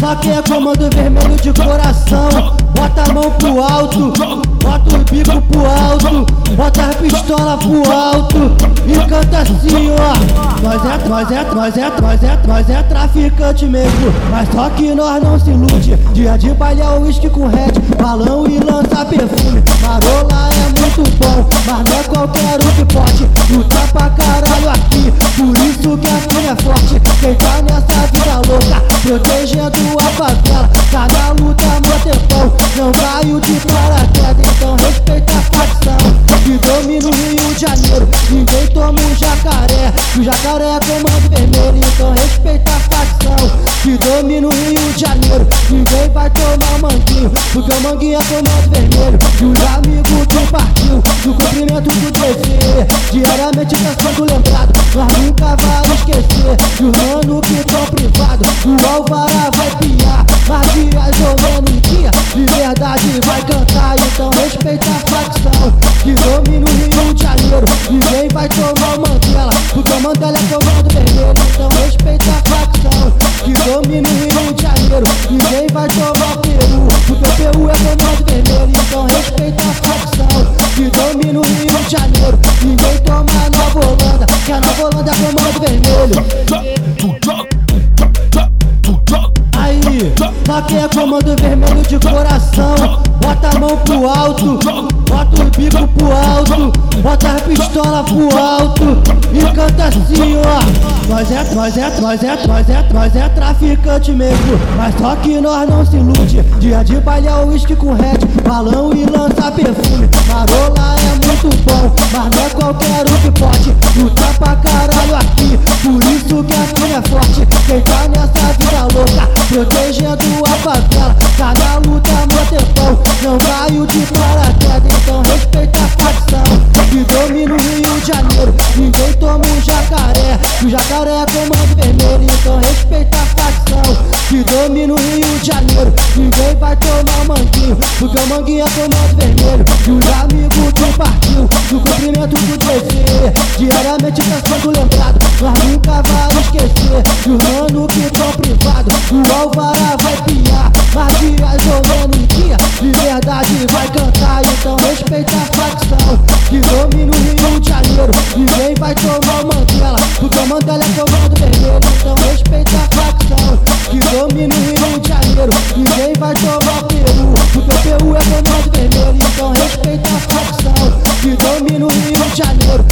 Só que é comando vermelho de coração. Bota a mão pro alto, bota o bico pro alto, bota a pistola pro alto e canta assim, ó. Nós é, nós é, nós é, nós é, nós é traficante mesmo, mas só que nós não se ilude. Dia de baile é uísque com red, balão e lança perfume. Marola é muito bom, mas não é qualquer um caio de paraquedas, então respeita a facção. Que domina o Rio de Janeiro, ninguém toma um jacaré. O jacaré é comando vermelho, então respeita a facção. Que domina o Rio de Janeiro, ninguém vai tomar manguinho, porque o manguinho é comando vermelho. E os amigos do partiu, do cumprimento do dever. Diariamente cansando lembrado, nós nunca vai esquecer. E os mano que tão privado, o alvará vai piar. Mas dias chovendo um Ninguém vai tomar o Mandela, porque o Mandela é comando vermelho. Então respeita a facção, que domina o Rio de Janeiro. Ninguém vai tomar o Peru, porque o Peru é comando vermelho. Então respeita a facção, que domina o Rio de Janeiro. Ninguém toma a Nova Holanda, que a Nova Holanda é comando vermelho. Aí, só que é comando vermelho de coração. Bota a mão pro alto, bota o bico pro alto, pistola pro alto e canta assim, ó. Nós é, nós é, nós é, nós é, nós é traficante mesmo, mas só que nós não se ilude. Dia de baile é uísque com red, balão e lança perfume. Marola é muito bom, mas não é qualquer um que pode lutar pra caralho aqui. Por isso que aqui é forte, quem tá nessa vida louca, protegendo a favela. Cada luta é tempão, não caio de paraquedas, então respeita facção. Que domina o Rio de Janeiro, ninguém vai tomar manguinho, porque o manguinho é comando vermelho. E os amigos do partiu, do cumprimento do dever. Diariamente cansando lembrado, nós nunca vai esquecer. E os mano que tão privado, o alvará que domina o Rio de Janeiro. Ninguém vai tomar Peru, o Peru é comando vermelho. Então respeita a facção, que domina o Rio de.